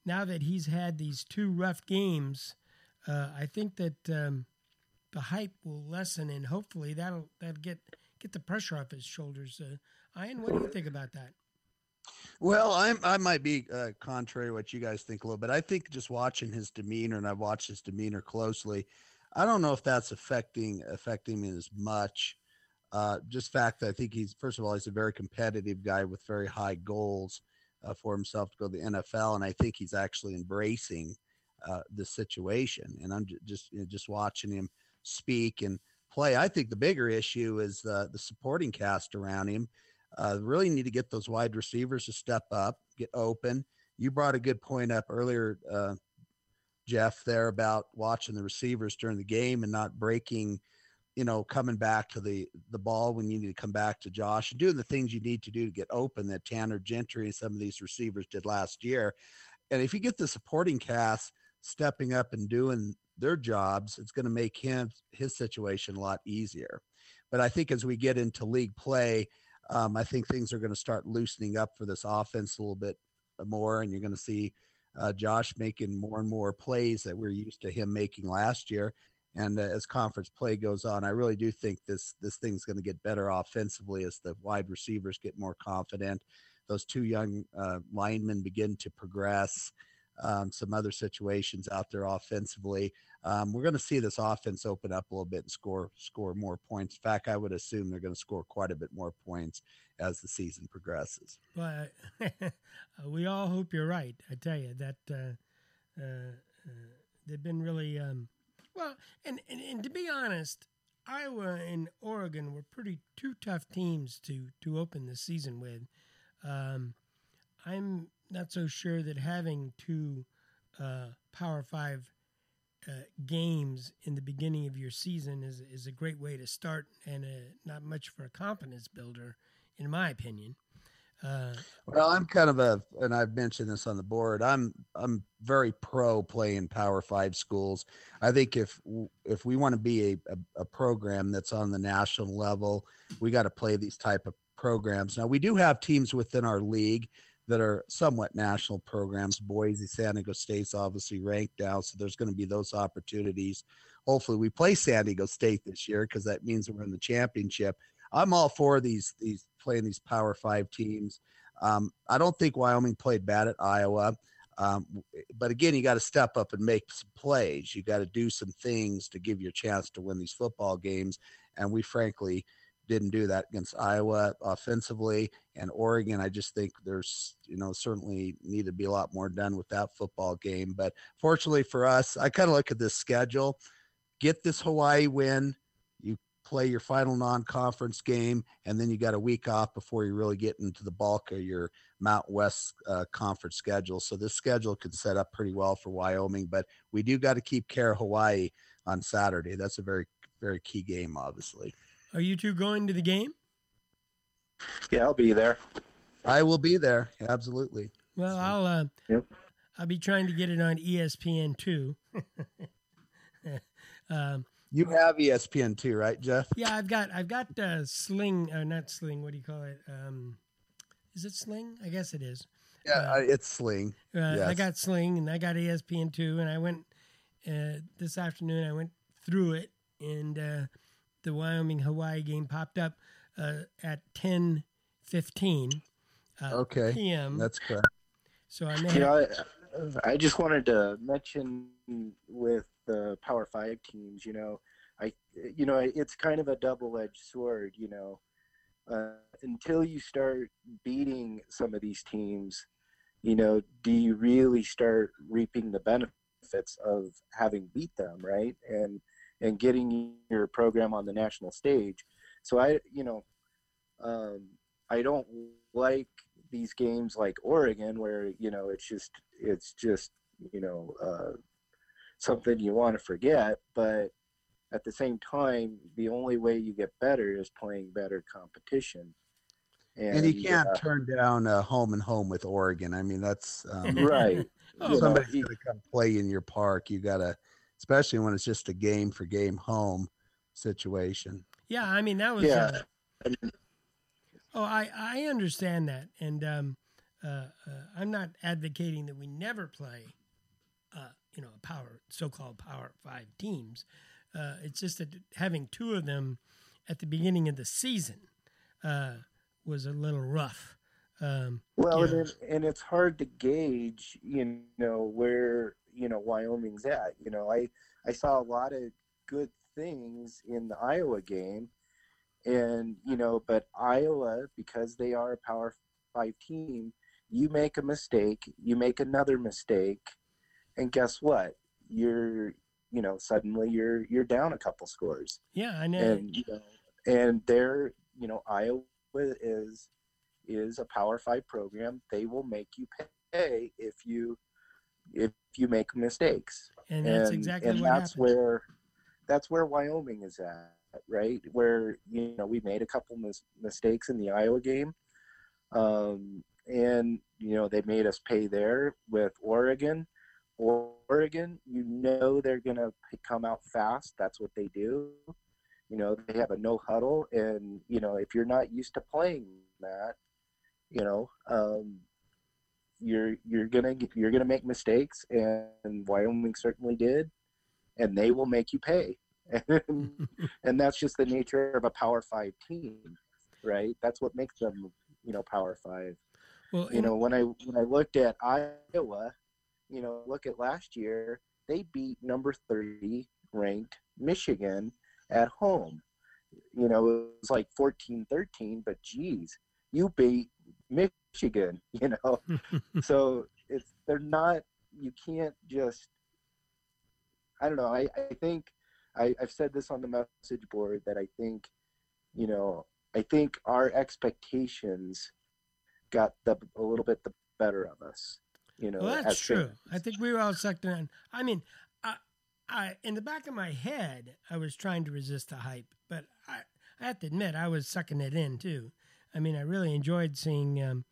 now that he's had these two rough games, uh, I think that um, the hype will lessen, and hopefully that'll that'll get get the pressure off his shoulders. Uh, Ian, what do you think about that? Well, I'm I might be uh, contrary to what you guys think a little bit. I think just watching his demeanor, and I've watched his demeanor closely. I don't know if that's affecting affecting him as much. Uh, just fact that I think he's first of all he's a very competitive guy with very high goals uh, for himself to go to the NFL, and I think he's actually embracing uh, the situation. And I'm just you know, just watching him speak and play. I think the bigger issue is the the supporting cast around him. Uh, really need to get those wide receivers to step up, get open. You brought a good point up earlier, uh, Jeff, there about watching the receivers during the game and not breaking, you know, coming back to the the ball when you need to come back to Josh and doing the things you need to do to get open that Tanner Gentry and some of these receivers did last year. And if you get the supporting cast stepping up and doing their jobs, it's going to make him his situation a lot easier. But I think as we get into league play, um, I think things are going to start loosening up for this offense a little bit more, and you're going to see uh, Josh making more and more plays that we're used to him making last year. And uh, as conference play goes on, I really do think this this thing's going to get better offensively as the wide receivers get more confident. Those two young uh, linemen begin to progress um, some other situations out there offensively. Um, we're going to see this offense open up a little bit and score score more points. In fact, I would assume they're going to score quite a bit more points as the season progresses. Well, (laughs) we all hope you're right. I tell you that uh, uh, uh, they've been really um, well, and, and and to be honest. Iowa and Oregon were pretty two tough teams to to open the season with. Um, I'm not so sure that having two uh, Power Five uh, games in the beginning of your season is is a great way to start, and uh, not much for a confidence builder, in my opinion. Uh, well, I'm kind of a, and I've mentioned this on the board. I'm I'm very pro playing Power Five schools. I think if if we want to be a, a, a program that's on the national level, we got to play these type of programs. Now we do have teams within our league that are somewhat national programs. Boise, San Diego State's obviously ranked now, so there's going to be those opportunities. Hopefully, we play San Diego State this year because that means we're in the championship. I'm all for these these playing these Power Five teams. Um, I don't think Wyoming played bad at Iowa. Um, but again, you got to step up and make some plays. You got to do some things to give you a chance to win these football games. And we frankly didn't do that against Iowa offensively and Oregon. I just think there's, you know, certainly need to be a lot more done with that football game. But fortunately for us, I kind of look at this schedule, get this Hawaii win, you play your final non-conference game, and then you got a week off before you really get into the bulk of your Mount West uh, conference schedule. So this schedule could set up pretty well for Wyoming, but we do got to keep care of Hawaii on Saturday. That's a very, very key game, obviously. Are you two going to the game? Yeah, I'll be there. I will be there. Absolutely. Well, I'll uh, yep. I'll be trying to get it on ESPN2. (laughs) um, you have ESPN2, right, Jeff? Yeah, I've got I've got uh, Sling, uh, not Sling. What do you call it? Um, is it Sling? I guess it is. Yeah, uh, it's Sling. Uh, yes. I got Sling, and I got ESPN2. And I went uh, this afternoon. I went through it, and uh, the Wyoming Hawaii game popped up uh, at ten fifteen. Uh, okay. PM. That's correct. So I may. You know, I, I just wanted to mention with the Power Five teams. You know, I you know it's kind of a double edged sword. You know, uh, until you start beating some of these teams, you know, do you really start reaping the benefits of having beat them, right? And and getting your program on the national stage. So I, you know, um, I don't like these games like Oregon where you know it's just it's just you know uh, something you want to forget, but at the same time, the only way you get better is playing better competition. And, and you can't uh, turn down a home and home with Oregon. I mean, that's um, right. (laughs) Somebody's going to come play in your park. You got to especially when it's just a game for game home situation. Yeah, I mean that was. Yeah. Uh, oh, I I understand that, and um, uh, uh, I'm not advocating that we never play, uh, you know, a power so-called Power Five teams. Uh, it's just that having two of them at the beginning of the season uh, was a little rough. Um, Well, you and, it, and it's hard to gauge, you know, where you know Wyoming's at. You know, I I saw a lot of good things in the Iowa game, and you know, but Iowa because they are a Power Five team, you make a mistake, you make another mistake, and guess what? You're you know suddenly you're you're down a couple scores yeah, I know. and you know, and they're you know Iowa is is a Power Five program. They will make you pay if you if you make mistakes. And that's exactly and that's happened. where that's where Wyoming is at, right? Where you know we made a couple mis- mistakes in the Iowa game, um, and you know they made us pay there with Oregon. Oregon, you know they're gonna come out fast. That's what they do. You know they have a no huddle, and you know if you're not used to playing that, you know um, you're you're gonna you're gonna make mistakes, and Wyoming certainly did, and they will make you pay, (laughs) and, and that's just the nature of a Power Five team, right? That's what makes them, you know, Power Five. Well, you know, when I when I looked at Iowa, you know, look at last year, they beat number thirty ranked Michigan at home. You know, it was like 14-13, but geez, you beat Michigan, (laughs) you know. (laughs) so it's they're not you can't just I don't know, I, I think I, I've said this on the message board that I think, you know, I think our expectations got the, a little bit the better of us. You know, Well, that's true. I think we were all sucked in. I mean, I, I, in the back of my head, I was trying to resist the hype, but I, I have to admit, I was sucking it in too. I mean, I really enjoyed seeing um,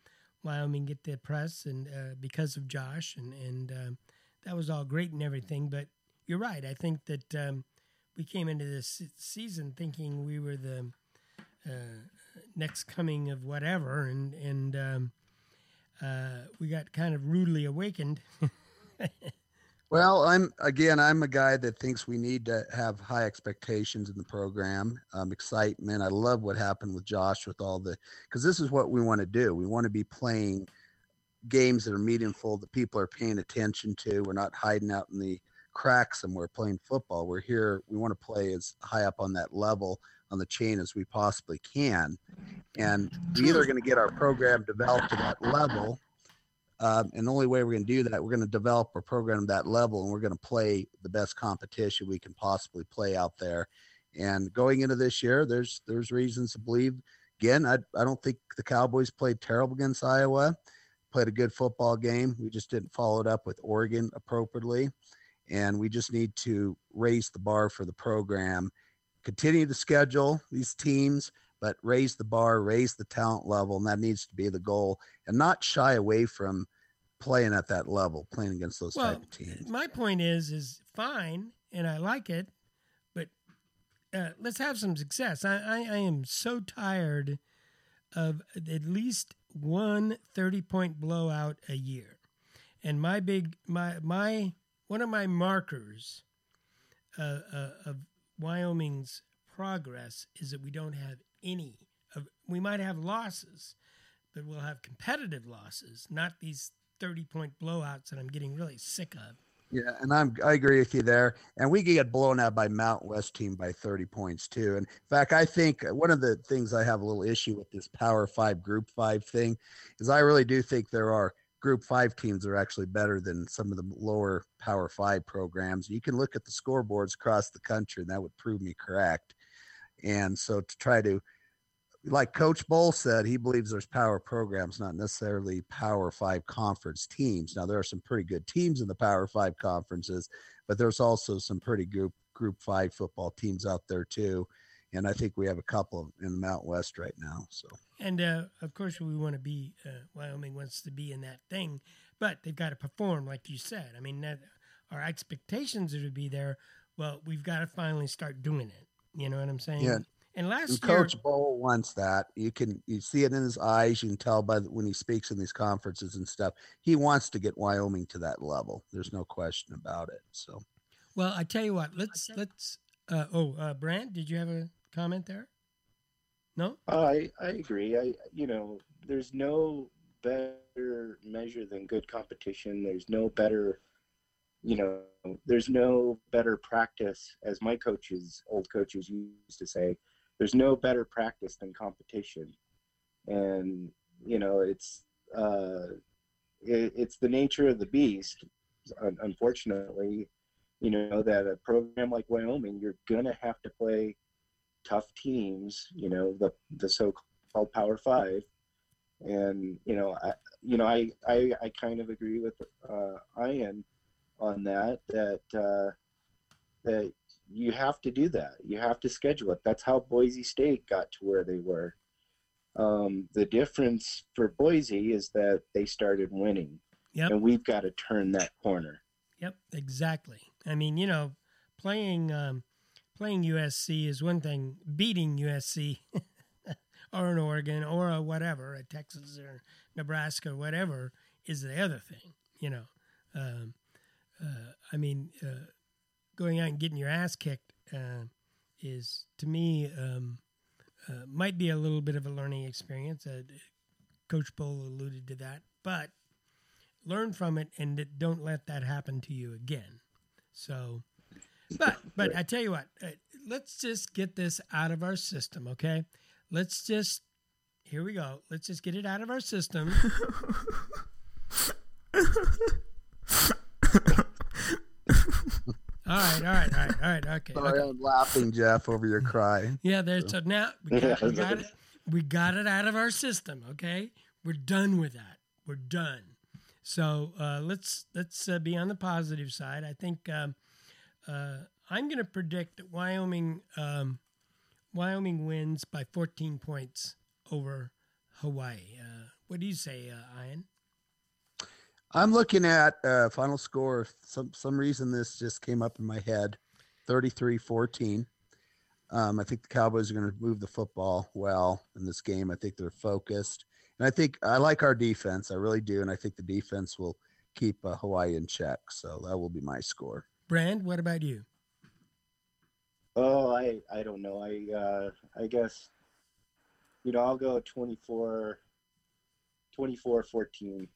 Wyoming get the press, and uh, because of Josh, and and um, that was all great and everything. But you're right. I think that um, we came into this season thinking we were the uh, next coming of whatever, and and um, uh, we got kind of rudely awakened. (laughs) Well, I'm again, I'm a guy that thinks we need to have high expectations in the program, um, excitement. I love what happened with Josh with all the because this is what we want to do. We want to be playing games that are meaningful that people are paying attention to. We're not hiding out in the cracks somewhere playing football. We're here. We want to play as high up on that level on the chain as we possibly can, and we're either going to get our program developed to that level um, and the only way we're going to do that, we're going to develop our program that level, and we're going to play the best competition we can possibly play out there. And going into this year, there's there's reasons to believe. Again, I I don't think the Cowboys played terrible against Iowa. Played a good football game. We just didn't follow it up with Oregon appropriately, and we just need to raise the bar for the program. Continue to schedule these teams, but raise the bar, raise the talent level, and that needs to be the goal, and not shy away from playing at that level, playing against those well, type of teams. my point is, is fine, and I like it, but uh, let's have some success. I, I, I am so tired of at least one 30 point blowout a year. And my big, my, my, one of my markers uh, uh, of Wyoming's progress is that we don't have any of, we might have losses, but we'll have competitive losses, not these 30 point blowouts that I'm getting really sick of. Yeah, and I'm I agree with you there. And we get blown out by Mount West team by 30 points too. And in fact, I think one of the things I have a little issue with this Power Five Group Five thing is I really do think there are Group Five teams are actually better than some of the lower Power Five programs. You can look at the scoreboards across the country, and that would prove me correct. And so to try to like Coach Bohl said, he believes there's power programs, not necessarily Power Five conference teams. Now there are some pretty good teams in the Power Five conferences, but there's also some pretty group Group Five football teams out there too. And I think we have a couple in the Mount West right now. So And uh, of course, we want to be, uh, Wyoming wants to be in that thing, but they've got to perform, like you said. I mean, that, our expectations are to be there. Well, we've got to finally start doing it. You know what I'm saying? Yeah. And last And year, Coach Bohl wants that. You can you see it in his eyes. You can tell by the, when he speaks in these conferences and stuff. He wants to get Wyoming to that level. There's no question about it. So well, I tell you what, let's let's. Uh, oh, uh, Brand, did you have a comment there? No. I I agree. I you know, there's no better measure than good competition. There's no better, you know, there's no better practice, as my coaches, old coaches used to say. There's no better practice than competition, and you know, it's uh, it, it's the nature of the beast. Unfortunately, you know that a program like Wyoming, you're gonna have to play tough teams. You know, the the so-called Power Five, and you know, I you know, I I, I kind of agree with uh, Ian on that. That uh, that you have to do that. You have to schedule it. That's how Boise State got to where they were. Um, the difference for Boise is that they started winning, Yep. and we've got to turn that corner. Yep, exactly. I mean, you know, playing um, playing USC is one thing. Beating USC (laughs) or an Oregon or a whatever, a Texas or Nebraska, whatever, is the other thing. You know, um, uh, I mean, uh, going out and getting your ass kicked uh, is to me um, uh, might be a little bit of a learning experience. Uh, Coach Bohl alluded to that, but learn from it and don't let that happen to you again. So, but (laughs) but I tell you what, uh, let's just get this out of our system, okay? Let's just here we go. Let's just get it out of our system. (laughs) all right, all right, all right, all right, okay. sorry, okay. I'm laughing, Jeff, over your cry. (laughs) Yeah, there's so now we (laughs) got, we got it. We got it out of our system. Okay, we're done with that. We're done. So uh, let's let's uh, be on the positive side. I think um, uh, I'm going to predict that Wyoming um, Wyoming wins by 14 points over Hawaii. Uh, what do you say, uh, Ian? I'm looking at uh, final score. Some some reason this just came up in my head, 33-14. Um, I think the Cowboys are going to move the football well in this game. I think they're focused, and I think I like our defense. I really do, and I think the defense will keep uh, Hawaii in check. So that will be my score. Brand, what about you? Oh, I I don't know. I uh, I guess you know I'll go 24 24 14.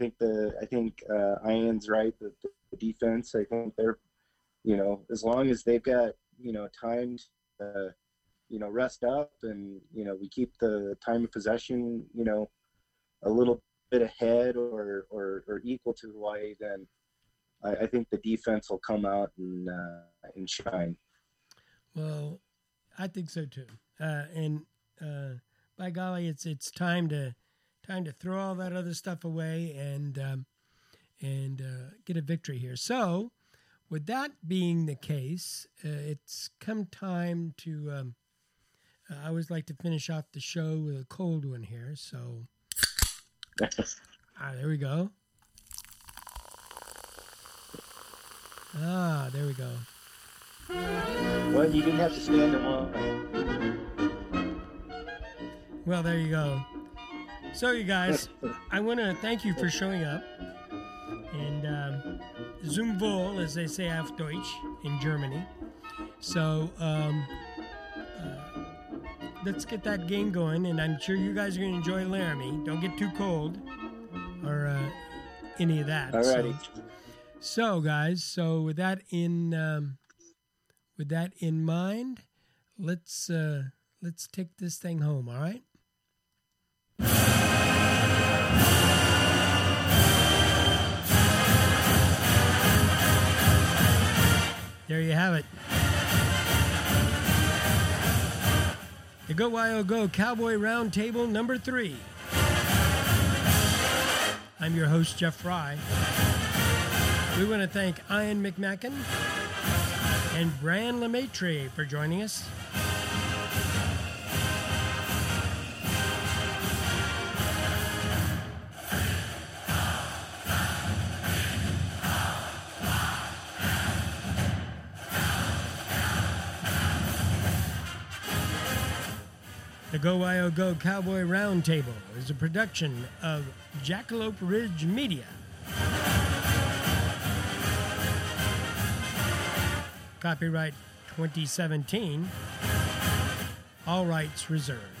I think the I think uh, Ian's right. The, the defense. I think they're you know as long as they've got you know time to you know rest up and you know we keep the time of possession you know a little bit ahead or or, or equal to Hawaii, then I, I think the defense will come out and uh, and shine. Well, I think so too. Uh, and uh, by golly, it's it's time to time to throw all that other stuff away and um, and uh, get a victory here. So, with that being the case, uh, it's come time to. Um, I always like to finish off the show with a cold one here. So, (laughs) ah, there we go. Ah, there we go. Well, you didn't have to stand in line. Well, there you go. So, you guys, (laughs) I want to thank you for showing up. And um, zum Wohl, as they say auf Deutsch in Germany. So, um, uh, let's get that game going. And I'm sure you guys are going to enjoy Laramie. Don't get too cold or uh, any of that. Alrighty. So, so, guys, so with that in um, with that in mind, let's uh, let's take this thing home. All right. There you have it. The Go Wyo Go Cowboy Roundtable number three. I'm your host, Jeff Fry. We want to thank Ian McMackin and Brand LeMaitre for joining us. Go Wyo Go Cowboy Roundtable is a production of Jackalope Ridge Media. Copyright 2017. All rights reserved.